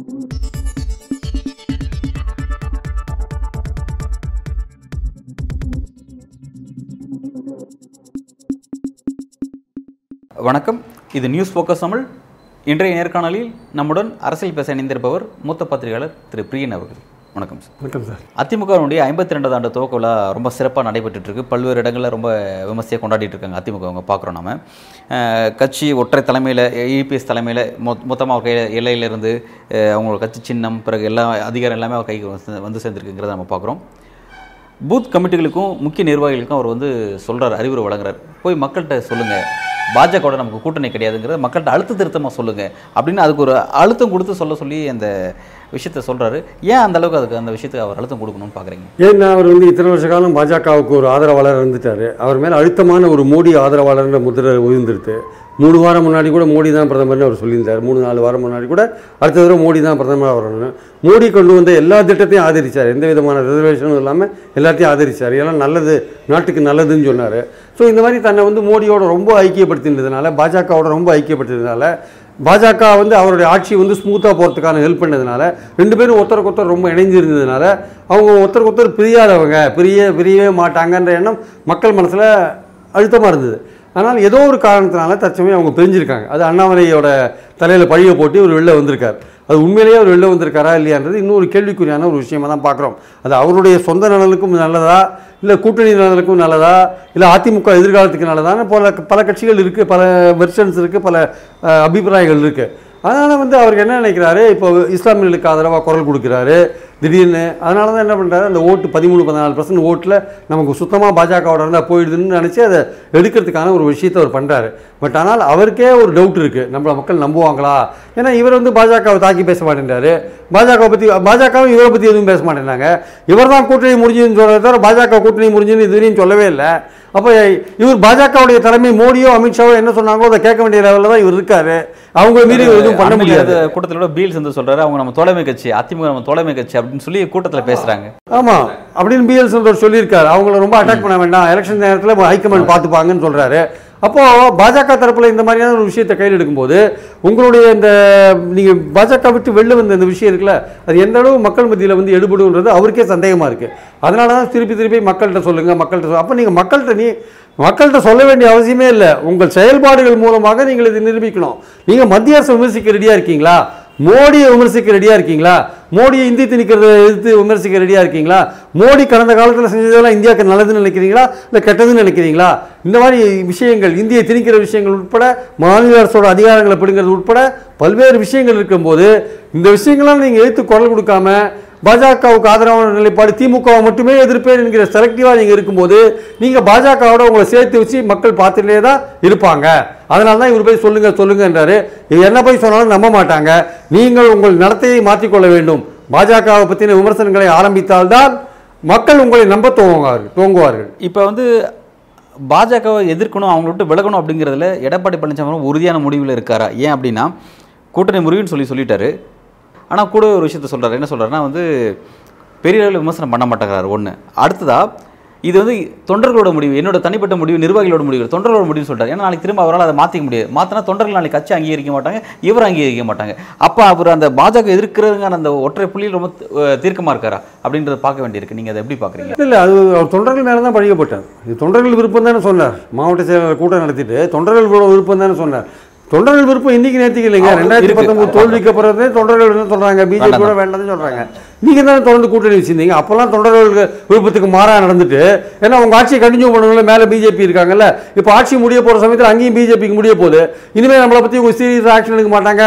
வணக்கம். இது news focus Tamil. இன்றைய நேர்காணலில் நம்முடன் அரசியல் பேச இணைந்திருப்பவர் மூத்த பத்திரிகையாளர் திரு பிரியன் அவர்கள். வணக்கம் சார். வணக்கம் சார். அதிமுகவினுடைய ஐம்பத்தி ரெண்டாவது ஆண்டு துவக்க விழா ரொம்ப சிறப்பாக நடைபெற்றுட்டு இருக்கு பல்வேறு இடங்களில் ரொம்ப விமர்சையாக கொண்டாடிட்டு இருக்காங்க அதிமுக அவங்க பார்க்குறோம் நம்ம கட்சி ஒற்றை தலைமையில் இபிஎஸ் தலைமையில் மொ மொத்தமாக அவர் கையில் எல்லையிலிருந்து அஹ், அவங்களோட கட்சி சின்னம் பிறகு எல்லா அதிகாரம் எல்லாமே அவர் கைக்கு வந்து- சேர்ந்துருக்குங்கிறத நம்ம பார்க்குறோம் பூத் கமிட்டிகளுக்கும் முக்கிய நிர்வாகிகளுக்கும் அவர் வந்து சொல்றாரு அறிவுரை வழங்குறார். போய் மக்கள்கிட்ட சொல்லுங்க. பாஜகவோட நமக்கு கூட்டணி கிடையாதுங்கிறத மக்கள்கிட்ட அழுத்த திருத்தமாக சொல்லுங்கள் அப்படின்னு அதுக்கு ஒரு அழுத்தம் கொடுத்து சொல்ல சொல்லி அந்த விஷயத்த சொல்கிறாரு ஏன் அந்த அளவுக்கு அதுக்கு அந்த விஷயத்துக்கு அவர் அழுத்தம் கொடுக்கணும்னு பார்க்குறீங்க ஏன்னா அவர் வந்து இத்தனை வருஷ காலம் பாஜகவுக்கு ஒரு ஆதரவாளர் இருந்துட்டாரு. அவர் மேலே அழுத்தமான ஒரு மோடி ஆதரவாளர்ன்ற முதிரை உயர்ந்துருது மூணு வாரம் முன்னாடி கூட மோடி தான் பிரதமர்னு அவர் சொல்லியிருந்தார். மூணு நாலு வாரம் முன்னாடி கூட அடுத்த தடவை மோடி தான் பிரதமர் வரணும் மோடி கொண்டு வந்த எல்லா திட்டத்தையும் ஆதரித்தார் எந்த விதமான ரிசர்வேஷனும் இல்லாமல் எல்லாத்தையும் ஆதரித்தார் எல்லாம் நல்லது நாட்டுக்கு நல்லதுன்னு சொன்னார். ஸோ இந்த மாதிரி தன்னை வந்து மோடியோட ரொம்ப ஐக்கியப்படுத்தினதுனால பாஜகவோட ரொம்ப ஐக்கியப்படுத்தினதுனால பாஜக வந்து அவருடைய ஆட்சி வந்து ஸ்மூத்தாக போகிறதுக்கான ஹெல்ப் பண்ணதுனால ரெண்டு பேரும் ஒருத்தருக்கு ஒருத்தர் ரொம்ப இணைஞ்சிருந்ததுனால அவங்க ஒருத்தருக்கு ஒருத்தர் பிரியாதவங்க. பிரிய பிரியவே மாட்டாங்கன்ற எண்ணம் மக்கள் மனசில் அழுத்தமாக இருந்தது. ஆனால் ஏதோ ஒரு காரணத்தினால தற்சமயம் அவங்க பிரிஞ்சிருக்காங்க. அது அண்ணாமலையோட தலையில் பழிய போட்டு இவர் வெளில வந்திருக்கார். அது உண்மையிலேயே அவர் வெளில வந்திருக்காரா இல்லையான்றது இன்னொரு கேள்விக்குறியான ஒரு விஷயமா தான் பார்க்குறோம். அது அவருடைய சொந்த நலனுக்கும் நல்லதா? இல்லை கூட்டணி நலனுக்கும் நல்லதா? இல்லை அதிமுக எதிர்காலத்துக்கு நல்லதான பல பல கட்சிகள் இருக்குது பல வெர்ஷன்ஸ் இருக்குது பல அபிப்பிராயங்கள் இருக்குது அதனால் வந்து அவருக்கு என்ன நினைக்கிறாரு? இப்போ இஸ்லாமியர்களுக்கு ஆதரவாக குரல் கொடுக்குறாரு. திடீர்னு. அதனால தான் என்ன பண்ணுறாரு அந்த ஓட்டு பதிமூணு பதினாலு பர்சன்ட் ஓட்டில் நமக்கு சுத்தமாக பாஜகவோட இருந்தால் போயிடுதுன்னு நினச்சி அதை எடுக்கிறதுக்கான ஒரு விஷயத்தை அவர் பண்ணுறாரு பட் ஆனால் அவருக்கே ஒரு டவுட் இருக்குது நம்மள மக்கள் நம்புவாங்களா? ஏன்னா இவர் வந்து பாஜகவை தாக்கி பேச மாட்டேன்றாரு. பாஜகவை பற்றி பாஜகவும் இவரை பற்றி எதுவும் பேச மாட்டேன்னாங்க இவர் தான் கூட்டணி முடிஞ்சுன்னு சொல்கிறத தவிர பாஜக கூட்டணி முடிஞ்சுன்னு இதுவரையும் சொல்லவே இல்லை. அப்போ இவர் பாஜகவுடைய தலைமை மோடியோ அமித்ஷாவோ என்ன சொன்னாங்களோ அதை கேட்க வேண்டிய லெவலில் தான் இவர் இருக்காரு. அவங்க மீறி எதுவும் பண்ண முடியாது. கூட்டத்தில் கூட பீல்ஸ் வந்து சொல்றாரு அவங்க நம்ம தோழமை கட்சி அதிமுக நம்ம தோழமை கட்சி அப்படின்னு சொல்லி கூட்டத்தில் பேசுறாங்க. ஆமா அப்படின்னு பிஎல் சுந்தர் சொல்லியிருக்காரு. அவங்கள ரொம்ப அட்டாக் பண்ண வேண்டாம். எலெக்ஷன் நேரத்தில் ஹைகமாண்ட் பார்த்துப்பாங்கன்னு சொல்றாரு. அப்போ பாஜக தரப்புல இந்த மாதிரியான ஒரு விஷயத்தை கையில் எடுக்கும்போது உங்களுடைய இந்த நீங்க பாஜக விட்டு வெளில வந்த இந்த விஷயம் இருக்குல்ல அது எந்த அளவு மக்கள் மத்தியில் வந்து எடுபடுன்றது அவருக்கே சந்தேகமா இருக்கு. அதனால தான் திருப்பி திருப்பி மக்கள்கிட்ட சொல்லுங்க மக்கள்கிட்ட அப்போ நீங்க மக்கள்கிட்ட நீ மக்கள்கிட்ட சொல்ல வேண்டிய அவசியமே இல்லை. உங்கள் செயல்பாடுகள் மூலமாக நீங்கள் இதை நிரூபிக்கணும். நீங்க மத்திய அரசு விமர்சிக்க ரெடியா இருக்கீங்களா? மோடியை விமர்சிக்க ரெடியாக இருக்கீங்களா? மோடியை இந்தி திணிக்கிறத எதிர்த்து விமர்சிக்க ரெடியாக இருக்கீங்களா? மோடி கடந்த காலத்தில் செஞ்சதெல்லாம் இந்தியாவுக்கு நல்லதுன்னு நினைக்கிறீங்களா? இல்லை கெட்டதுன்னு நினைக்கிறீங்களா? இந்த மாதிரி விஷயங்கள் இந்தியை திணிக்கிற விஷயங்கள் உட்பட மாநில அரசோட அதிகாரங்களை பிடுங்கிறது உட்பட பல்வேறு விஷயங்கள் இருக்கும்போது இந்த விஷயங்கள்லாம் நீங்கள் எதிர்த்து குரல் கொடுக்காம பாஜகவுக்கு ஆதரவான நிலைப்பாடு திமுகவை மட்டுமே எதிர்ப்பேன் என்கிற செலக்டிவாக நீங்கள் இருக்கும்போது நீங்கள் பாஜகவோட உங்களை சேர்த்து வச்சு மக்கள் பார்த்துட்டே தான் இருப்பாங்க. அதனால தான் இவர் போய் சொல்லுங்க சொல்லுங்கன்றாரு இது என்ன போய் சொன்னாலும் நம்ப மாட்டாங்க. நீங்கள் உங்கள் நடத்தையை மாற்றிக்கொள்ள வேண்டும். பாஜகவை பற்றின விமர்சனங்களை ஆரம்பித்தால்தான் மக்கள் உங்களை நம்ப துவங்குவார்கள் துவங்குவார்கள். இப்போ வந்து பாஜகவை எதிர்க்கணும் அவங்கள விட்டு விலகணும் அப்படிங்கிறதுல எடப்பாடி பழனிசாமி உறுதியான முடிவில் இருக்காரா? ஏன் அப்படின்னா கூட்டணி முறிவுன்னு சொல்லி சொல்லிட்டாரு. ஆனால் கூட ஒரு விஷயத்த சொல்கிறார் என்ன சொல்கிறாருன்னா வந்து பெரிய அளவில் விமர்சனம் பண்ண மாட்டேங்கிறாரு ஒன்று அடுத்ததா இது வந்து தொண்டர்களோட முடிவு என்னோட தனிப்பட்ட முடிவு நிர்வாகிகளோட முடிவு தொண்டர்களோட முடிவுன்னு சொல்கிறார் ஏன்னா நாளைக்கு திரும்ப அவரால் அதை மாற்றிக்க முடியாது. மாற்றினா தொண்டர்கள் நாளைக்கு கட்சி அங்கீகரிக்க மாட்டாங்க இவர் அங்கீகரிக்க மாட்டாங்க. அப்போ அவர் அந்த பாஜக எதிர்க்கிறதுங்க அந்த ஒற்றை புள்ளியில் ரொம்ப தீர்க்கமாக இருக்காரா? அப்படின்றத பார்க்க வேண்டியிருக்கு. நீங்கள் அதை எப்படி பார்க்குறீங்க? இல்லை அது அவர் தொண்டர்கள் மேலே தான் பழிக்கப்பட்டார் இது தொண்டர்கள் விருப்பம் தானே சொன்னார். மாவட்ட செயலாளர் கூட்டம் நடத்திட்டு தொண்டர்கள் விருப்பம் தானே சொன்னார். தொண்டர்கள் விருப்பம் இன்னைக்கு நேற்றுக்கு இல்லைங்க. அவங்க ரெண்டாயிரத்தி. பத்தொன்பது தோல்விக்கு பிறகு தொண்டர்கள் என்ன சொல்றாங்க? பிஜேபி கூட வேண்டாம்னு சொல்றாங்க. நீங்க தானே தொடர்ந்து கூட்டணி வச்சிருந்தீங்க. அப்பெல்லாம் தொண்டர்கள் விருப்பத்துக்கு மாறா நடந்துட்டு ஏன்னா உங்க ஆட்சியை கண்டினியூ பண்ணணும்ல மேல பிஜேபி இருக்காங்கல்ல. இப்போ ஆட்சி முடிய போற சமயத்தில் அங்கேயும் பிஜேபிக்கு முடிய போகுது. இனிமேல் நம்மளை பத்தி உங்க சீரியஸ் ஆக்ஷன் எடுக்க மாட்டாங்க.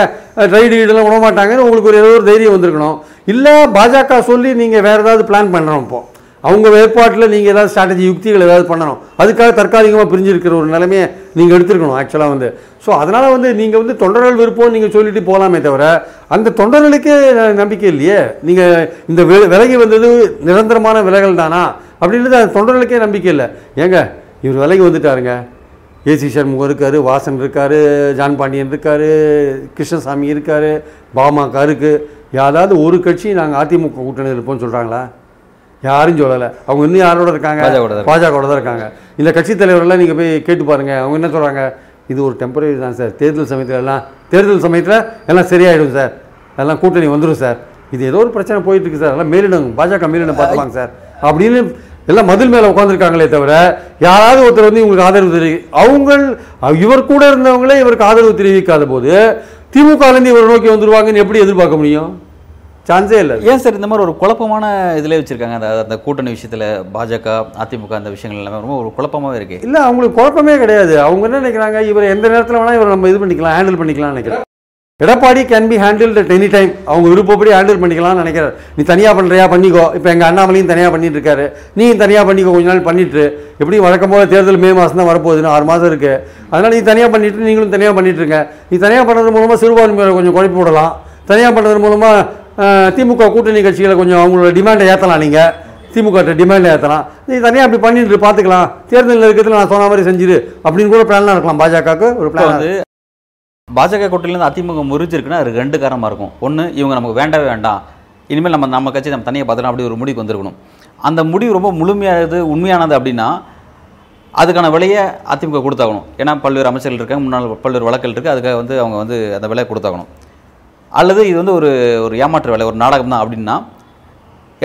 ரைடு கீடெல்லாம் விட மாட்டாங்கன்னு உங்களுக்கு ஒரு ஏதோ ஒரு தைரியம் வந்திருக்கணும். இல்ல பாஜக சொல்லி நீங்க வேற ஏதாவது பிளான் பண்றோம் இப்போ. அவங்க வேறுபாட்டில் நீங்கள் ஏதாவது ஸ்ட்ராட்டஜி யுக்திகள் ஏதாவது பண்ணணும். அதுக்காக தற்காலிகமாக பிரிஞ்சிருக்கிற ஒரு நிலைமையை நீங்கள் எடுத்துருக்கணும் ஆக்சுவலாக வந்து. ஸோ அதனால் வந்து நீங்கள் வந்து தொண்டர்கள் விருப்பம் நீங்கள் சொல்லிட்டு போகலாமே தவிர அந்த தொண்டர்களுக்கே நம்பிக்கை இல்லையே? நீங்கள் இந்த விலகி வந்தது நிரந்தரமான விலகல் தானா? அப்படின்றது அந்த தொண்டர்களுக்கே நம்பிக்கை இல்லை. ஏங்க இவர் விலகி வந்துட்டாருங்க. ஏசி சண்முகம் இருக்கார் வாசன் இருக்கார் ஜான் பாண்டியன் இருக்கார் கிருஷ்ணசாமி இருக்கார் பாமக இருக்குது யாராவது ஒரு கட்சி நாங்கள் அதிமுக கூட்டணியில் இருப்போம்னு சொல்கிறாங்களா யாரும் சொல்லலை. அவங்க இன்னும் யாரோட இருக்காங்க? பாஜகவோட தான் இருக்காங்க. இந்த கட்சி தலைவரெல்லாம் நீங்கள் போய் கேட்டு பாருங்க. அவங்க என்ன சொல்கிறாங்க இது ஒரு டெம்பரரி தான் சார். தேர்தல் சமயத்துல எல்லாம் தேர்தல் சமயத்தில் எல்லாம் சரியாயிடும் சார். அதெல்லாம் கூட்டணி வந்துடும் சார். இது ஏதோ ஒரு பிரச்சனை போயிட்டு இருக்கு சார். அதெல்லாம் மேலிடம் பாஜக மேலிடம் பார்த்துப்பாங்க சார். அப்படின்னு எல்லாம் மதில் மேலே உட்காந்துருக்காங்களே தவிர யாராவது ஒருத்தர் வந்து இவங்களுக்கு ஆதரவு தெரிவி அவங்க இவர் கூட இருந்தவங்களே இவருக்கு ஆதரவு தெரிவிக்காத போது திமுகலேருந்து இவரை நோக்கி வந்துருவாங்கன்னு எப்படி எதிர்பார்க்க முடியும்? சான்ஸே இல்லை. ஏன் சார் இந்த மாதிரி ஒரு குழப்பமான இதிலே வச்சிருக்காங்க? அந்த அந்த கூட்டணி விஷயத்துல பாஜக அதிமுக அந்த விஷயங்கள் எல்லாமே ரொம்ப ஒரு குழப்பமாவே இருக்கு. இல்லை அவங்களுக்கு குழப்பமே கிடையாது. அவங்க என்ன நினைக்கிறாங்க? இவர் எந்த நேரத்தில் வேணால் இவர் நம்ம இது பண்ணிக்கலாம் ஹேண்டில் பண்ணிக்கலாம்னு நினைக்கிறேன் Edappadi can be handle at any time அவங்க விருப்பப்படி ஹேண்டில் பண்ணிக்கலாம்னு நினைக்கிறார். நீ தனியாக பண்ணுறியா பண்ணிக்கோ. இப்போ எங்கள் அண்ணாமலையும் தனியாக பண்ணிட்டு இருக்காரு. நீ தனியாக பண்ணிக்கோ கொஞ்ச நாள் பண்ணிட்டு. எப்படி வழக்கம் போல தேர்தல் மே மாதம் தான் வரப்போகுதுன்னு ஆறு மாதம் இருக்கு. அதனால நீ தனியாக பண்ணிட்டு நீங்களும் தனியாக பண்ணிட்டு இருங்க. நீ தனியாக பண்ணுறது மூலமாக சிறுபான்மையினரை கொஞ்சம் குழப்பி விடலாம். தனியாக பண்ணுறது மூலமாக திமுக கூட்டணி கட்சிகளை கொஞ்சம் அவங்களோட டிமாண்டை ஏற்றலாம் நீங்கள் திமுக டிமாண்டில் ஏற்றலாம் நீ தனியாக அப்படி பண்ணிட்டு பார்த்துக்கலாம் தேர்தல் இருக்கிறதுல நான் சொன்ன மாதிரி செஞ்சிரு அப்படின்னு கூட பிளான்லாம் இருக்கலாம். பாஜகவுக்கு ஒரு பிளான் வந்து பாஜக கூட்டணியிலேருந்து அதிமுக முறிச்சிருக்குன்னா அது ரெண்டு காரணமாக இருக்கும். ஒன்று இவங்க நமக்கு வேண்டவே வேண்டாம். இனிமேல் நம்ம நம்ம கட்சி நம்ம தனியாக பார்த்துக்கலாம் அப்படி ஒரு முடிவுக்கு வந்திருக்கணும். அந்த முடிவு ரொம்ப முழுமையானது உண்மையானது அப்படின்னா அதுக்கான விலையை அதிமுக கொடுத்தாகணும். ஏன்னா பல்வேறு அமைச்சர்கள் இருக்காங்க முன்னாள் பல்வேறு வழக்கல் இருக்குது அதுக்காக வந்து அவங்க வந்து அந்த விலையை கொடுத்தாகணும். அல்லது இது வந்து ஒரு ஒரு ஏமாற்று வேலை ஒரு நாடகம் தான் அப்படின்னா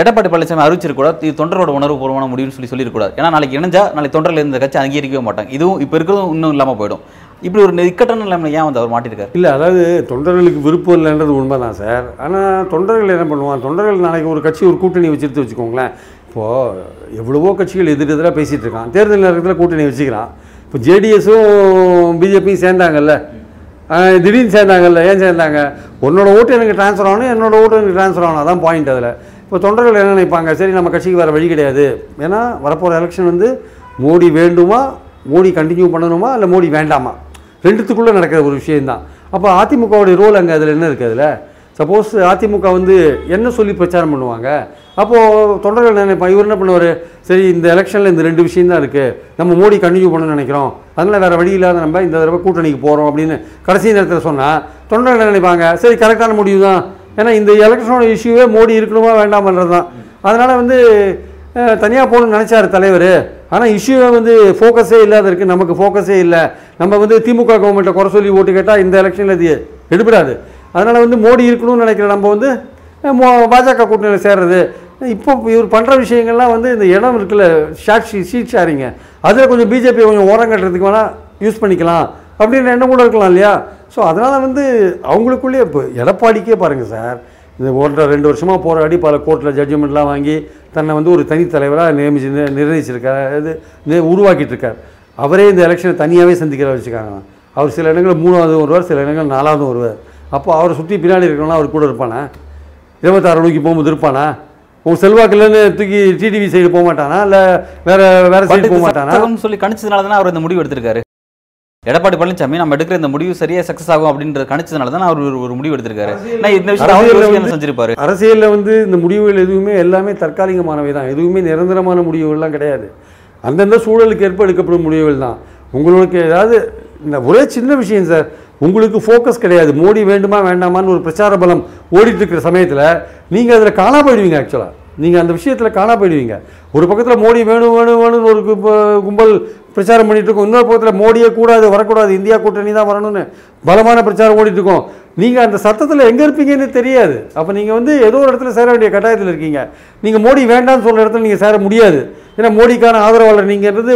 எடப்பாடி பழனிசாமி அறிவிச்சிருக்கூடாது இது தொண்டரோட உணர்வுபூர்வமான முடிவுன்னு சொல்லி சொல்லியிருக்கூடாது ஏன்னா நாளைக்கு இணைஞ்சா நாளைக்கு தொண்டரில் இருந்த கட்சி அங்கீகரிக்கவே மாட்டாங்க. இதுவும் இப்போ இருக்கிறதும் இன்னும் இல்லாமல் போயிடும். இப்படி ஒரு இக்கட்டான நிலைமை ஏன் வந்து அவர் மாட்டிருக்காரு? இல்லை அதாவது தொண்டர்களுக்கு விருப்பம் இல்லைன்றது உண்மை தான் சார். ஆனால் தொண்டர்கள் என்ன பண்ணுவான் தொண்டர்கள் நாளைக்கு ஒரு கட்சி ஒரு கூட்டணி வச்சுட்டு வச்சுக்கோங்களேன். இப்போது எவ்வளவோ கட்சிகள் எதிர் எதிராக பேசிகிட்டு இருக்கான். தேர்தல் நேரத்தில் கூட்டணி வச்சுக்கிறான். இப்போ ஜேடிஎஸும் பிஜேபியும் சேர்ந்தாங்கல்ல. திடீர்னு சேர்ந்தாங்கல்ல. ஏன் சேர்ந்தாங்க? உன்னோட ஓட்டு எனக்கு ட்ரான்ஸ்ஃபர் ஆகணும் என்னோட ஓட்டு எனக்கு ட்ரான்ஸ்ஃபர் ஆகணும். அதான் பாயிண்ட் அதில். இப்போ தொண்டர்கள் என்ன நினைப்பாங்க? சரி நம்ம கட்சிக்கு வேறு வழி கிடையாது. ஏன்னா வரப்போகிற எலெக்ஷன் வந்து மோடி வேண்டுமா? மோடி கண்டினியூ பண்ணணுமா? இல்லை மோடி வேண்டாமா? ரெண்டுத்துக்குள்ளே நடக்கிற ஒரு விஷயந்தான் அப்போ அதிமுகவுடைய ரோல் அங்கே அதில் என்ன இருக்குது அதில்? சப்போஸ் அதிமுக வந்து என்ன சொல்லி பிரச்சாரம் பண்ணுவாங்க? அப்போது தொண்டர்கள் என்ன இவர் என்ன பண்ணுவார்? சரி இந்த எலெக்ஷனில் இந்த ரெண்டு விஷயம் தான் இருக்குது நம்ம மோடி கண்டினியூ பண்ணணும்னு நினைக்கிறோம். அதனால் வேறு வழி இல்லாத நம்ம இந்த தடவை கூட்டணிக்கு போகிறோம் அப்படின்னு கடைசி நேரத்தில் சொன்னால் தொண்டர்கள் நினைப்பாங்க சரி கரெக்டான முடிவு தான். ஏன்னா இந்த எலெக்ஷனோட இஷ்யூவே மோடி இருக்கணுமா வேண்டாமன்றது தான். அதனால் வந்து தனியாக போகணும்னு நினச்சார் தலைவர். ஆனால் இஷ்யூவே வந்து ஃபோக்கஸே இல்லாத இருக்குது நமக்கு ஃபோக்கஸே இல்லை. நம்ம வந்து திமுக கவர்மெண்ட்டை குறை சொல்லி ஓட்டு கேட்டால் இந்த எலெக்ஷனில் இது எடுபடாது. அதனால் வந்து மோடி இருக்கணும்னு நினைக்கிற நம்ம வந்து மோ- பாஜக கூட்டணியில் சேர்றது. இப்போ இவர் பண்ணுற விஷயங்கள்லாம் வந்து இந்த இடம் இருக்குல்ல ஷாட் ஷீட் ஷேரிங்க அதில் கொஞ்சம் பிஜேபி கொஞ்சம் ஓரம் கட்டுறதுக்கு வேணால் யூஸ் பண்ணிக்கலாம். அப்படின்ற எண்ணம் கூட இருக்கலாம் இல்லையா? ஸோ அதனால் வந்து அவங்களுக்குள்ளேயே இப்போ எடப்பாடிக்கே பாருங்கள் சார் இந்த ஒன்றரை ரெண்டு வருஷமாக போராடி பல கோர்ட்டில் ஜட்ஜ்மெண்ட்லாம் வாங்கி தன்னை வந்து ஒரு தனித்தலைவராக நியமிச்சு நிர்ணயிச்சிருக்கார். இது உருவாக்கிட்டு இருக்கார் அவரே இந்த எலெக்ஷனை தனியாகவே சந்திக்கிற வச்சுக்காங்க அவர் சில இடங்களில் மூணாவது வருவார் சில இடங்கள் நாலாவது வருவார். அப்போ அவரை சுற்றி பின்னாடி இருக்கணும்னா அவர் கூட இருப்பானா? இருபத்தாறு நோக்கி போகும்போது இருப்பானா? உன் செல்வாக்கு இல்லைன்னு தூக்கி டிடிவி சைடு போக மாட்டானா? இல்லை வேற வேற சைடு போக மாட்டானா? சொல்லி கணிச்சதுனால தானே அவர் இந்த முடிவு எடுத்திருக்காரு. எடப்பாடி பழனிசாமி நம்ம எடுக்கிற இந்த முடிவு சரியா சக்சஸ் ஆகும் அப்படின்ற கணிச்சதுனால தானே அவர் ஒரு- முடிவு எடுத்திருக்காரு. நான் இந்த என்ன செஞ்சிருப்பாரு? அரசியலில் வந்து இந்த முடிவுகள் எதுவுமே எல்லாமே தற்காலிகமானவை தான். எதுவுமே நிரந்தரமான முடிவுகள்லாம் கிடையாது. அந்தந்த சூழலுக்கு ஏற்ப எடுக்கப்படும் முடிவுகள் தான். உங்களுக்கு ஏதாவது இந்த ஒரே சின்ன விஷயம் சார் உங்களுக்கு ஃபோக்கஸ் கிடையாது. மோடி வேண்டுமா வேண்டாமான்னு ஒரு பிரச்சார பலம் ஓடிட்டு இருக்கிற சமயத்தில் நீங்கள் அதில் காணா போயிடுவீங்க ஆக்சுவலாக நீங்கள் அந்த விஷயத்தில் காணா போயிடுவீங்க. ஒரு பக்கத்தில் மோடி வேணும் வேணும் வேணும்னு ஒரு கும்பல் பிரச்சாரம் பண்ணிட்டு இருக்கோம். இன்னொரு பக்கத்தில் மோடியே கூடாது வரக்கூடாது. இந்தியா கூட்டணி தான் வரணும்னு பலமான பிரச்சாரம் ஓடிட்டு இருக்கோம். நீங்கள் அந்த சத்தத்தில் எங்கே இருப்பீங்கன்னு தெரியாது. அப்போ நீங்கள் வந்து ஏதோ ஒரு இடத்துல சேர வேண்டிய கட்டாயத்தில் இருக்கீங்க. நீங்கள் மோடி வேண்டாம்னு சொல்கிற இடத்துல நீங்கள் சேர முடியாது. ஏன்னா மோடிக்கான ஆதரவாளர் நீங்கிறது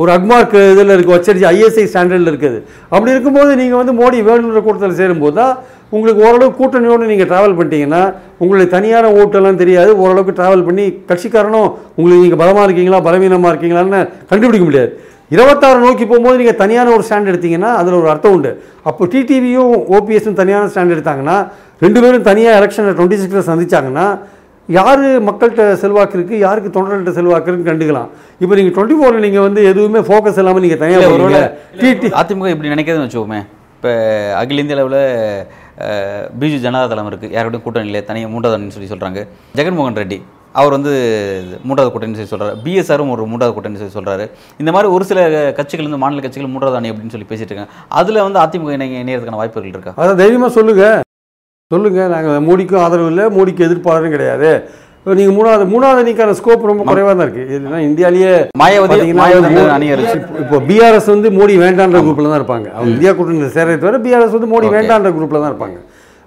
ஒரு அக்மார்க் இதில் இருக்குது வச்சரிச்சு ஐஎஸ்ஐ ஸ்டாண்டர்டில் இருக்குது. அப்படி இருக்கும்போது நீங்கள் வந்து மோடி வேணுன்ற கூட்டத்தில் சேரும்போது தான் உங்களுக்கு ஓரளவு கூட்டணியோடு நீங்கள் ட்ராவல் பண்ணிட்டீங்கன்னா உங்களுக்கு தனியான ஓட்டெல்லாம் தெரியாது. ஓரளவுக்கு ட்ராவல் பண்ணி கட்சிக்காரனும் உங்களுக்கு நீங்கள் பலமாக இருக்கீங்களா பலவீனமாக இருக்கீங்களான்னு கண்டுபிடிக்க முடியாது. இருபத்தாறு நோக்கி போகும்போது நீங்கள் தனியான ஒரு ஸ்டாண்ட் எடுத்தீங்கன்னா அதில் ஒரு அர்த்தம் உண்டு. அப்போ டிடிவியும் ஓபிஎஸும் தனியான ஸ்டாண்ட் எடுத்தாங்கன்னா ரெண்டு பேரும் தனியாக எலெக்ஷனில் டுவெண்ட்டி சிக்ஸில் சந்திச்சாங்கன்னா யார் மக்கள்கிட்ட செல்வாக்கு இருக்குது யாருக்கு தொண்டர்கள்ட்ட செல்வாக்கு இருக்குன்னு கண்டுக்கலாம். இப்போ நீங்கள் டுவெண்ட்டி ஃபோரில் நீங்கள் வந்து எதுவுமே ஃபோக்கஸ் இல்லாமல் நீங்கள் இல்ல, தனியாக வருவீங்க டிடி அதிமுக இப்படி நினைக்கிறதுன்னு வச்சுக்கோமே இப்போ அகில இந்திய அளவில் பிஜு ஜனதா தளம் இருக்குது யாரோடையும் கூட்டணியில் தனியாக மூன்றாவது சொல்லி சொல்கிறாங்க ஜெகன்மோகன் ரெட்டி அவர் வந்து மூன்றாவது கூட்டணி சொல்லி சொல்கிறார் பிஎஸ்ஆரும் ஒரு மூன்றாவது கூட்டணி சொல்லி சொல்கிறாரு இந்த மாதிரி ஒரு சில கட்சிகள் வந்து மாநில கட்சிகள் மூன்றாவது அணி அப்படின்னு சொல்லி பேசிட்டு இருக்காங்க. அதில் வந்து அதிமுக இணை இணையறதுக்கான வாய்ப்புகள் இருக்கா? அதை தைரியமாக சொல்லுங்கள் சொல்லுங்கள் நாங்கள் மோடிக்கும் ஆதரவு இல்லை மோடிக்கு எதிர்ப்பாளரும் கிடையாது. இப்போ நீங்கள் மூணாவது மூணாவது அணிக்கான ஸ்கோப் ரொம்ப குறைவாக தான் இருக்குது இதுனா இந்தியாவிலேயே மாயாவதி மாயாவதி இப்போ பிஆர்எஸ் வந்து மோடி வேண்டான்ற குரூப்பில் தான் இருப்பாங்க. அவங்க இந்தியா கூட்டணியில் சேர்றதை தவிர பிஆர்எஸ் வந்து மோடி. வேண்டான்ற குரூப்பில் தான் இருப்பாங்க.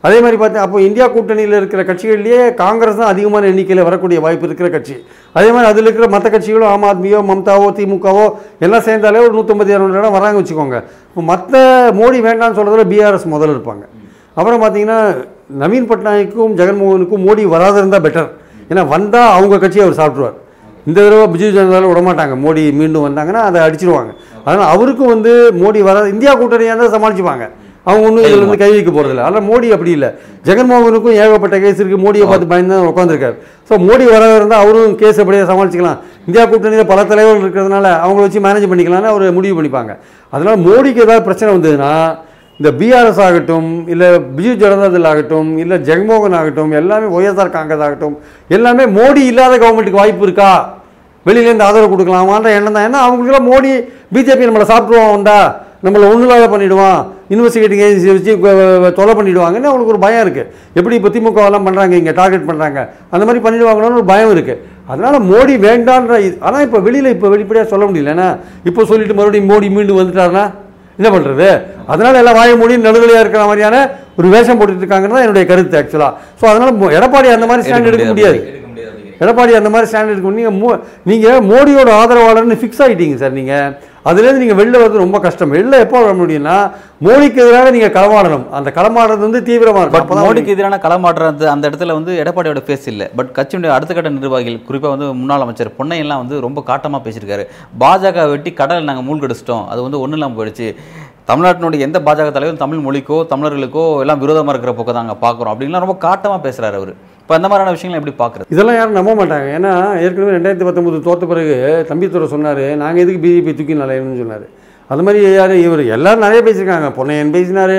அதே மாதிரி பார்த்தா அப்போ இந்தியா கூட்டணியில் இருக்கிற கட்சிகள்லேயே காங்கிரஸ் தான் அதிகமான எண்ணிக்கையில் வரக்கூடிய வாய்ப்பு இருக்கிற கட்சி. அதே மாதிரி அதில் இருக்கிற மற்ற கட்சிகளும் ஆம் ஆத்மியோ மம்தாவோ திமுகவோ எல்லாம் சேர்ந்தாலே ஒரு நூற்றம்பது இரநூறு இடம் வராங்க வச்சுக்கோங்க. இப்போ மற்ற மோடி வேண்டாம்னு சொல்கிறதுல பிஆர்எஸ் முதல்ல இருப்பாங்க. அப்புறம் பார்த்தீங்கன்னா நவீன் பட்நாயக்கும் ஜெகன்மோகனுக்கும் மோடி வராத இருந்தால் பெட்டர் ஏன்னா வந்தால் அவங்க கட்சியை அவர் சாப்பிட்ருவார் இந்த தடவை பிஜு ஜனதாவில் விட மாட்டாங்க மோடி மீண்டும் வந்தாங்கன்னா அதை அடிச்சிருவாங்க. அதனால் அவருக்கும் வந்து மோடி வர இந்தியா கூட்டணியாக இருந்தால் சமாளிச்சுப்பாங்க. அவங்க ஒன்றும் இதில் வந்து கை வைக்க போகிறதில்ல ஆனால் மோடி அப்படி இல்லை. ஜெகன்மோகனுக்கும் ஏகப்பட்ட கேஸ் இருக்குது மோடியை பார்த்து பயந்து தான் உட்காந்துருக்காரு ஸோ மோடி வர இருந்தால் அவரும் கேஸ் அப்படியே சமாளிச்சுக்கலாம். இந்தியா கூட்டணியில் பல தலைவர்கள் இருக்கிறதுனால அவங்கள வச்சு மேனேஜ் பண்ணிக்கலாம்னு அவர் முடிவு பண்ணிப்பாங்க. அதனால் மோடிக்கு ஏதாவது பிரச்சனை வந்ததுன்னா இந்த பிஆர்எஸ் ஆகட்டும் இல்லை பிஜு ஜனதாதள் ஆகட்டும் இல்லை ஜெகமோகன் ஆகட்டும் எல்லாமே ஒய்எஸ்ஆர் காங்கிரஸ் ஆகட்டும் எல்லாமே மோடி இல்லாத கவர்மெண்ட்டுக்கு வாய்ப்பு இருக்கா? வெளியிலேருந்து ஆதரவு கொடுக்கலாமான்ற எண்ணம் தான். ஏன்னா அவங்களுக்குலாம் மோடி பிஜேபி நம்மளை சாப்பிட்ருவான் வந்தா நம்மளை ஒன்றுலாத இல்லாத இன்வெஸ்டிகேட்டிங் ஏஜென்சி வச்சு தொலை பண்ணிவிடுவாங்கன்னு அவங்களுக்கு ஒரு பயம் இருக்குது எப்படி இப்போ திமுகவெல்லாம் பண்ணுறாங்க இங்கே டார்கெட் பண்ணுறாங்க அந்த மாதிரி பண்ணிடுவாங்களோன்னு ஒரு பயம் இருக்குது அதனால் மோடி வேண்டான்ற ஆனால் இப்போ வெளியில் இப்போ வெளிப்படையாக சொல்ல முடியல. ஏன்னா இப்போ சொல்லிட்டு மறுபடியும் மோடி மீண்டும் வந்துட்டாருன்னா என்ன பண்ணுறது அதனால் எல்லாம் வாய மூடி நடுநிலையாக இருக்கிற மாதிரியான ஒரு வேஷம் போட்டுட்டு இருக்காங்கன்னு தான் என்னுடைய கருத்து ஆக்சுவலாக ஸோ அதனால் எடப்பாடி அந்த மாதிரி ஸ்டாண்ட் எடுக்க முடியாது. எடப்பாடி அந்த மாதிரி ஸ்டாண்ட் எடுக்க நீங்கள் மோ நீங்கள் மோடியோட ஆதரவாளர்னு ஃபிக்ஸ் ஆகிட்டீங்க சார் நீங்கள் அதுலேருந்து நீங்கள் வெளில வரது ரொம்ப கஷ்டம். வெளில எப்போ வர முடியும்னா மோடிக்கு எதிராக நீங்கள் களமாடணும். அந்த களமாடுறது வந்து தீவிரமாக இருக்கும். பட் மோடிக்கு எதிரான களமாடுறது அந்த இடத்துல வந்து எடப்பாடியோட ஃபேஸ் இல்லை. பட் கட்சியுடைய அடுத்த கட்ட நிர்வாகிகள் குறிப்பாக வந்து முன்னாள் அமைச்சர் பொன்னையெல்லாம் வந்து ரொம்ப காட்டமாக பேசியிருக்காரு. பாஜக வெட்டி கடல் நாங்கள் மூழ்கடிச்சிட்டோம். அது வந்து ஒன்றும் இல்லாமல் போயிடுச்சு. தமிழ்நாட்டினுடைய எந்த பாஜக தலைவரும் தமிழ் மொழிக்கோ தமிழர்களுக்கோ எல்லாம் விரோதமாக இருக்கிற போக்க நாங்கள் பார்க்குறோம். அப்படின்லாம் ரொம்ப காட்டமாக பேசுகிறாரு அவர். இப்போ அந்த மாதிரியான விஷயங்களை எப்படி பார்க்குறது இதெல்லாம் யாரும் நம்ப மாட்டாங்க. ஏன்னா ஏற்கனவே ரெண்டாயிரத்தி பத்தொம்போது தோற்ற பிறகு தம்பித்துறை சொன்னார் நாங்கள் எதுக்கு பிஜேபி தூக்கி நிலையணும்னு சொன்னார். அது மாதிரி யார் இவர் எல்லாரும் நிறைய பேசியிருக்காங்க. பொன்னையன் பேசினார்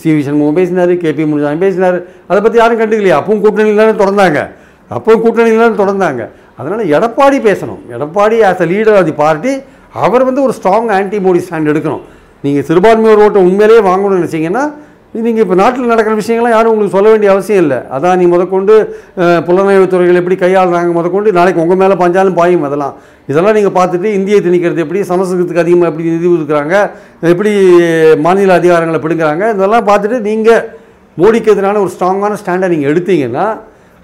சி வி சண்முகம் பேசினார் கேபி முனிசாமி பேசினார். அதை பற்றி யாரும் கண்டுக்கலையா. அப்பவும் கூட்டணியில் தானே தொடர்ந்தாங்க. அப்பவும் கூட்டணியில் தானே தொடர்ந்தாங்க. அதனால் எடப்பாடி பேசணும். Edappadi as a leader of the party அவர் வந்து ஒரு ஸ்ட்ராங் ஆன்டி மோடி ஸ்டாண்ட் எடுக்கணும். நீங்கள் சிறுபான்மையோர் ஓட்டை உண்மையிலேயே வாங்கணும்னு நினச்சிங்கன்னா நீங்கள் இப்போ நாட்டில் நடக்கிற விஷயங்கள்லாம் யாரும் உங்களுக்கு சொல்ல வேண்டிய அவசியம் இல்லை. அதான் நீ முதற்கொண்டு அஹ், புலனாய்வு துறைகள் எப்படி கையாளுறாங்க முதற்கொண்டு நாளைக்கு உங்கள் மேலே பஞ்சாலும் பாயும் அதெல்லாம். இதெல்லாம் நீங்கள் பார்த்துட்டு இந்தியை திணிக்கிறது எப்படி சமஸ்கிருதத்துக்கு அதிகமாக எப்படி நிதி ஒதுக்குறாங்க எப்படி மாநில அதிகாரங்களை பிடுங்குறாங்க இதெல்லாம் பார்த்துட்டு நீங்கள் மோடிக்கு எதிரான ஒரு ஸ்ட்ராங்கான ஸ்டாண்டை நீங்கள் எடுத்தீங்கன்னா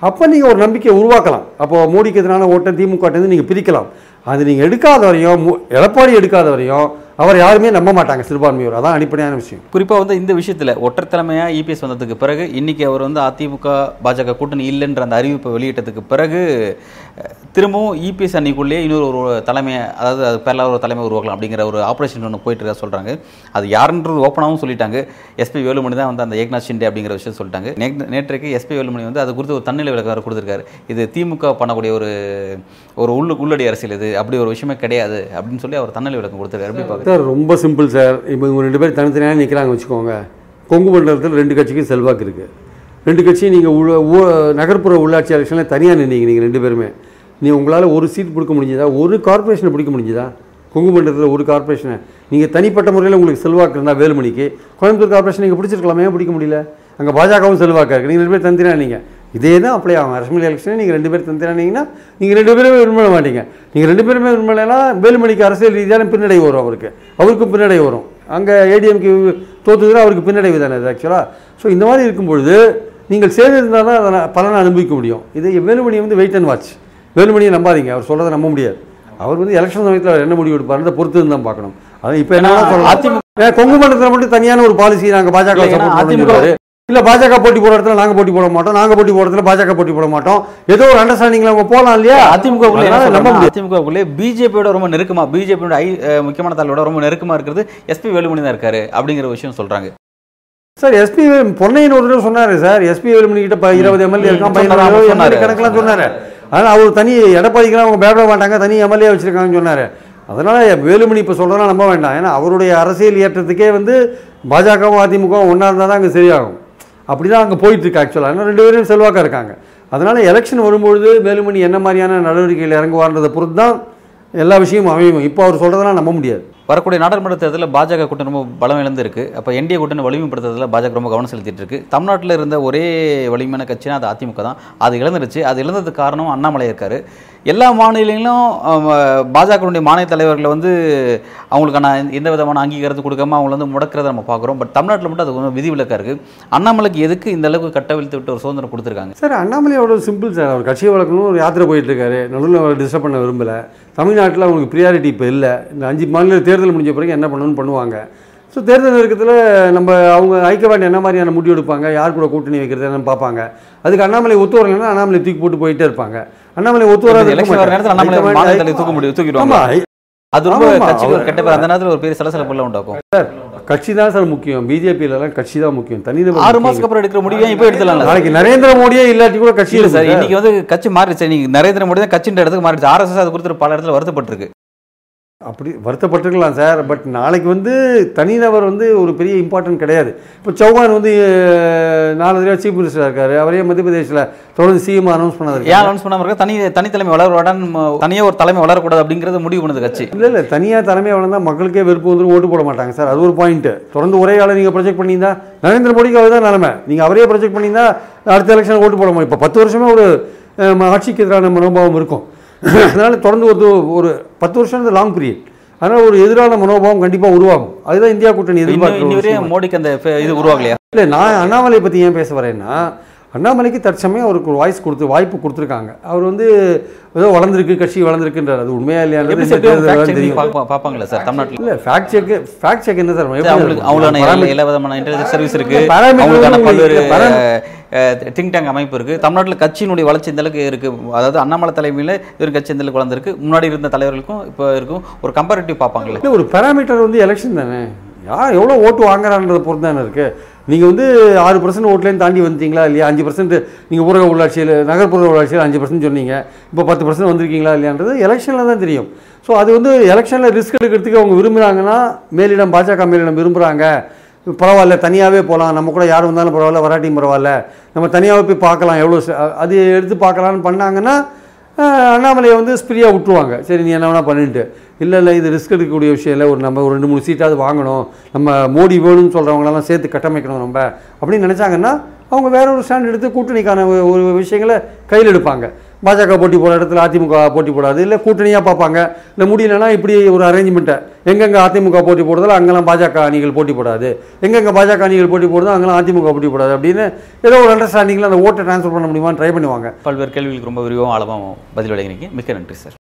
அப்போ நீங்கள் ஒரு நம்பிக்கையை உருவாக்கலாம். அப்போது மோடிக்கு எதிரான ஓட்டை திமுகட்டேருந்து நீங்கள் பிரிக்கலாம். அது நீங்கள் எடுக்காத வரையும் மு- எடப்பாடி எடுக்காத வரையும் அவர் யாருமே நம்ப மாட்டாங்க சிறுபான்மையோர் அதான் அடிப்படையான விஷயம். குறிப்பாக வந்து இந்த விஷயத்தில் ஒற்றை தலைமையாக இபிஎஸ் வந்ததுக்கு பிறகு இன்னைக்கு அவர் வந்து அதிமுக பாஜக கூட்டணி இல்லைன்ற அந்த அறிவிப்பை வெளியிட்டதுக்கு பிறகு திரும்பவும் இபிஎஸ் அன்னைக்குள்ளேயே இன்னொரு ஒரு தலைமையை அதாவது அது பேரில் ஒரு தலைமை உருவாக்கலாம் அப்படிங்கிற ஒரு ஆப்ரேஷன் ஒன்று போயிட்டு இருக்கா சொல்கிறாங்க அது யாருன்றது ஓப்பனாகவும் சொல்லிட்டாங்க. எஸ்பி வேலுமணி தான் வந்து அந்த ஏக்நாத் ஷிண்டே அப்படிங்கிற விஷயம் சொல்லிட்டாங்க. நேற்று- நேற்றைக்கு எஸ்பி வேலுமணி வந்து அது குறித்து ஒரு தன்னிலை விளக்கம் கொடுத்துருக்காரு. இது திமுக பண்ணக்கூடிய ஒரு ஒரு உள்ளு உள்ளடி அரசியல் இது. அப்படி ஒரு விஷயமே கிடையாது அப்படின்னு சொல்லி அவர் தன்னிலை விளக்கம் கொடுத்துருக்காரு. எப்படி பார்க்குறது சார் ரொம்ப சிம்பிள் சார் இப்போ இவங்க ரெண்டு பேரும் தனித்தனியாக நிற்கிறாங்க வச்சுக்கோங்க. கொங்கு மண்டலத்தில் ரெண்டு கட்சிக்கும் செல்வாக்கு இருக்குது ரெண்டு கட்சியும் நீங்கள் நகர்ப்புற உள்ளாட்சி எலெக்ஷனில் தனியாக நின்றீங்க நீங்கள் ரெண்டு பேருமே. நீ உங்களால் ஒரு சீட் பிடிக்க முடிஞ்சதா? ஒரு கார்ப்பரேஷனை பிடிக்க முடிஞ்சதா? கொங்கு மண்டலத்தில் ஒரு கார்பரேஷனை நீங்கள் தனிப்பட்ட முறையில் உங்களுக்கு செல்வாக்கு இருந்தால் வேலுமணிக்கு கோயம்புத்தூர் கார்ப்பரேஷன் நீங்கள் பிடிச்சிருக்கலாமே பிடிக்க முடியல. அங்கே பாஜகவும் செல்வாக்காக இருக்குது நீங்கள் ரெண்டு பேரும் தனித்தனியாக நீங்கள் இதே தான் அப்ளை ஆகும் அசம்பிளி எலெக்ஷனே நீங்கள் ரெண்டு பேரும் தந்திரானீங்கன்னா நீங்கள் ரெண்டு பேருமே விரும்ப மாட்டீங்க. நீங்கள் ரெண்டு பேருமே விரும்பலைன்னா வேலுமணிக்கு அரசியல் ரீதியான பின்னடைவு வரும் அவருக்கு. அவருக்கும் பின்னடைவு வரும். அங்கே ஏடிஎம்கே தோத்துதுன்னா அவருக்கு பின்னடைவு தானே அது ஆக்சுவலாக ஸோ இந்த மாதிரி இருக்கும் பொழுது நீங்கள் சேர்ந்திருந்தால் தான் அதை பலனை அனுபவிக்க முடியும். இது வேலுமணி வந்து வெயிட் அண்ட் வாட்ச் வேலுமணியை நம்பாதீங்க. அவர் சொல்கிறத நம்ப முடியாது. அவர் வந்து எலெக்ஷன் சமயத்தில் என்ன முடிவு எடுப்பாருன்றத பொறுத்து தான் பார்க்கணும். அது இப்போ என்ன அதிமுக கொங்கு மண்டலத்தில் மட்டும் தனியான ஒரு பாலிசி நாங்கள் பாஜக இல்ல, பாஜக போட்டி போற இடத்துல நாங்க போட்டி போட மாட்டோம். நாங்க போட்டி போற இடத்துல பாஜக போட்டி போட மாட்டோம். ஏதோ ஒரு அண்டர்ஸ்டாண்டிங்ல அவங்க போலாம் இல்லையா? அதிமுக முடியாது அதிமுகவுக்குள்ளே பிஜேபியோட ரொம்ப நெருக்கமா பிஜேபியோட ஐ முக்கியமான தலைவரோட ரொம்ப நெருக்கமா இருக்கிறது எஸ்பி வேலுமணி தான் இருக்காரு அப்படிங்கிற விஷயம் சொல்றாங்க. சார் எஸ்பி பொன்னையின் ஒரு சொன்னாரு சார். எஸ்பி வேலுமணி கிட்ட ப- இருபது எம்எல்ஏ இருக்கான் சொன்னாரு, பதினாறு எம்எல்ஏ சொன்னாரு. கணக்கெல்லாம் சொன்னாரு. அதனால அவர் தனி எடப்பாடிக்கெல்லாம் அவங்க பயப்பட மாட்டாங்க தனி எம்எல்ஏ வச்சிருக்காங்கன்னு சொன்னாரு. அதனால வேலுமணி இப்போ சொல்றதெல்லாம் நம்ப வேண்டாம். ஏன்னா அவருடைய அரசியல் ஏற்றத்துக்கே வந்து பாஜகவும் அதிமுகவும் ஒன்றா இருந்தால் தான் அங்கே சரியாகும். அப்படி தான் அங்கே போயிட்டுருக்கு ஆக்சுவலாக ஏன்னா ரெண்டு பேரும் செல்வாக்காக இருக்காங்க. அதனால் எலெக்ஷன் வரும்பொழுது வேலுமணி என்ன மாதிரியான நடவடிக்கைகள் இறங்குவார்ன்றதை பொறுத்து தான் எல்லா விஷயமும் அமையும். இப்போ அவர் சொல்கிறதெல்லாம் நம்ப முடியாது. வரக்கூடிய நாடாளுமன்ற தேர்தலில் பாஜக கூட்டணி ரொம்ப பலம் இழந்திருக்கு. அப்போ என்டிஏ கூட்டணி வலிமைப்படுத்துறதுல பாஜக ரொம்ப கவனம் செலுத்திட்டு இருக்கு. தமிழ்நாட்டில் இருந்த ஒரே வலிமையான கட்சினா அது அதிமுக தான். அது இழந்துருச்சு. அது இழந்ததுக்கு காரணம் அண்ணாமலை இருக்காரு. எல்லா மாநிலங்களும் பாஜகவுடைய மாநில தலைவர்களை வந்து அவங்களுக்கான எந்த விதமான அங்கீகாரத்தை கொடுக்காம அவங்கள வந்து முடக்கிறத நம்ம பார்க்குறோம். பட் தமிழ்நாட்டில் மட்டும் அது கொஞ்சம் விதிவிலக்காக இருக்குது அண்ணாமலைக்கு எதுக்கு இந்த அளவுக்கு கட்டவிழ்த்து விட்டு ஒரு சுதந்திரம் கொடுத்துருக்காங்க? சார் அண்ணாமலையோட சிம்பிள் சார் அவர் கட்சியை வளர்க்கணும் ஒரு யாத்திரை போயிட்டு இருக்காரு நடுவில் அவர் டிஸ்டர்ப் பண்ண விரும்பல. தமிழ்நாட்டில் அவங்களுக்கு ப்ரியாரிட்டி இப்போ இல்லை. இந்த அஞ்சு மாநில தேர்தல் முடிஞ்ச பிறகு என்ன பண்ணணும்னு பண்ணுவாங்க. ஸோ தேர்தல் நெருக்கத்தில் நம்ம அவங்க ஹைக்கமாண்ட் என்ன மாதிரியான முடிவு எடுப்பாங்க? யார் கூட கூட்டணி வைக்கிறது என்னன்னு பார்ப்பாங்க. அதுக்கு அண்ணாமலை ஒத்து வரலைன்னா அண்ணாமலை தூக்கி போட்டு போயிட்டே இருப்பாங்க. அண்ணாமலை ஒத்து வராது எலெக்ஷன் வர நேரத்தில் அண்ணாமலை மாட்டாங்க. மாநில தலைவர் தூக்க முடியும் தூக்கிடுவாங்க அது ரொம்ப கட்சிக்கு பேர் அந்த நேரத்தில் ஒரு பெரிய சலசலப்புலாம் உண்டாக்கும். கட்சி தான் சார் முக்கியம். பிஜேபியிலலாம் கட்சி தான் முக்கியம். தனிநபர் ஆறு மாசத்துக்கு அப்புறம் எடுக்கிற முடிவு இப்போ எடுத்துலாம்ல நாளைக்கு நரேந்திர மோடியே இல்லாட்டி கூட கட்சி இல்ல சார் இன்னைக்கு வந்து கட்சி மாறிடுச்சு. நீங்க நரேந்திர மோடி தான் கட்சின்ற இடத்துக்கு மாறிடுச்சு. ஆர்எஸ்எஸ் அது குறித்து பல இடத்துல வருத்தப்பட்டிருக்கு. அப்படி வருத்தப்பட்டிருக்கலாம் சார் பட் நாளைக்கு வந்து தனிநபர் வந்து ஒரு பெரிய இம்பார்ட்டன்ட் கிடையாது. இப்போ சௌகான் வந்து நாலு தடவை சீஃப் மினிஸ்டராக இருக்காரு. அவரே மத்திய பிரதேசில் தொடர்ந்து சிஎம் அனௌன்ஸ் பண்ணாரு ஏன் அனௌன்ஸ் பண்ணாம இருக்க தனி தனித்தலைமை வளரவுடன் தனியா ஒரு தலைமை வளரக்கூடாது அப்படிங்கறது முடிவு பண்ணுது கட்சி. இல்லை இல்லை தனியாக தலைமை வளர்ந்தால் மக்களுக்கே வெறுப்பு வந்துடும் ஓட்டு போட மாட்டாங்க சார். அது ஒரு பாயிண்ட்டு தொடர்ந்து ஒரே ஆளை நீங்கள் ப்ரொஜெக்ட் பண்ணியிருந்தா நரேந்திர மோடிக்கு அதுதான் நிலமை. நீங்கள் அவரே ப்ரொஜெக்ட் பண்ணியிருந்தா அடுத்த எலெக்ஷன் ஓட்டு போட முடியும். இப்போ பத்து வருஷமே ஒரு ஆட்சிக்கு எதிரான மனோபாவம் இருக்கும். அதனால் தொடர்ந்து ஒரு ஒரு பத்து வருஷம் லாங் பீரியட் அதனால் ஒரு எதிரான மனோபாவம் கண்டிப்பாக உருவாகும். அதுதான் இந்தியா கூட்டணி இன்னும் எதிர்பார்க்குற இன்னி ஒரு வரையும் விஷயம். மோடிக்கு அந்த இது உருவாகலையா? இல்லை நான் அண்ணாமலை பற்றி ஏன் பேச வரேன்னா அண்ணாமலைக்கு தற்சமயம் அவருக்கு ஒரு வாய்ஸ் கொடுத்து வாய்ப்பு கொடுத்துருக்காங்க. அவர் வந்து ஏதோ வளர்ந்துருக்கு கட்சி வளர்ந்துருக்குன்றார். அது உண்மையா checking தெரியும் பாப்பாங்களா சார் தமிழ்நாட்டில்? இல்லை ஃபேக்ட் செக் ஃபேக்ட் செக் என்ன சார்? அவங்களுக்கு? அவங்களான எல்லா- விதமான இன்டெலிஜென்ஸ் சர்வீஸ் இருக்கு. அவங்களுக்கான பல்வேறு திங்க் டேங்க் அமைப்பு இருக்கு. தமிழ்நாட்டில் கட்சியினுடைய வளர்ச்சி இந்த அளவுக்கு இருக்கு? அதாவது அண்ணாமலை தலைமையில் ஒரு கட்சி இந்த அளவுக்கு வளர்ந்துருக்கு? முன்னாடி இருந்த தலைவர்களுக்கும் இப்போ இருக்கும். ஒரு கம்பேரிட்டிவ் பார்ப்பாங்களே. ஒரு பேராமீட்டர் வந்து எலெக்ஷன் தானே? யார் எவ்வளோ ஓட்டு வாங்குறான்றத பொறுத்து தானே இருக்குது நீங்கள் வந்து ஆறு பர்சன்ட் ஓட்லேருந்து தாண்டி வந்துட்டீங்களா இல்லையா? அஞ்சு பர்சன்ட் நீங்கள் ஊரக உள்ளாட்சியில் நகர்ப்புற உள்ளாட்சியில் அஞ்சு பர்சன்ட் சொன்னீங்க. இப்போ பத்து பர்சன்ட் வந்திருக்கீங்களா இல்லையான்றது எலெக்ஷனில் தான் தெரியும். ஸோ அது வந்து எலெக்ஷனில் ரிஸ்க் எடுக்கிறதுக்கு அவங்க விரும்புகிறாங்கன்னா மேலிடம் பாஜக மேலிடம் விரும்புகிறாங்க பரவாயில்ல தனியாகவே போகலாம். நம்ம கூட யார் வந்தாலும் பரவாயில்ல வராட்டியும் பரவாயில்ல. நம்ம தனியாகவே போய் பார்க்கலாம். எவ்வளோ அது எடுத்து பார்க்கலான்னு பண்ணாங்கன்னா அண்ணாமலையை வந்து ஸ்பிரியாக விட்டுருவாங்க. சரி நீ என்ன வேணால் பண்ணிட்டு. இல்லை இல்லை இது ரிஸ்க் எடுக்கக்கூடிய விஷயம் இல்லை. ஒரு நம்ம ஒரு ரெண்டு மூணு சீட்டாவது வாங்கணும். நம்ம மோடி வேணும்னு சொல்கிறவங்களெல்லாம் சேர்த்து கட்டமைக்கணும் நம்ம அப்படின்னு நினச்சாங்கன்னா அவங்க வேற ஒரு ஸ்டாண்ட் எடுத்து கூட்டணிக்கான ஒரு விஷயங்களை கையில் எடுப்பாங்க. பாஜக போட்டி போகிற இடத்துல அதிமுக போட்டி போடாது. இல்லை கூட்டணியாக பார்ப்பாங்க. இல்லை முடியலன்னா இப்படி ஒரு அரேஞ்ச்மெண்ட்டை எங்கெங்கே அதிமுக போட்டி போடுறதோ அங்கெல்லாம் பாஜக அணிகள் போட்டி போடாது. எங்கெங்கே பாஜக அணிகள் போட்டி போடுறதோ அங்கெல்லாம் அதிமுக போட்டி போடாது அப்படின்னு ஏதோ ஒரு அண்டர்ஸ்டாண்டிங்கில் அந்த ஓட்டை ட்ரான்ஸ்ஃபர் பண்ண முடியுமான்னு ட்ரை பண்ணுவாங்க. பல்வேறு கேள்விகளுக்கு ரொம்ப விரிவாகவும் ஆழமாகவும் பதில் வழங்கினீங்க மிக்க நன்றி சார்.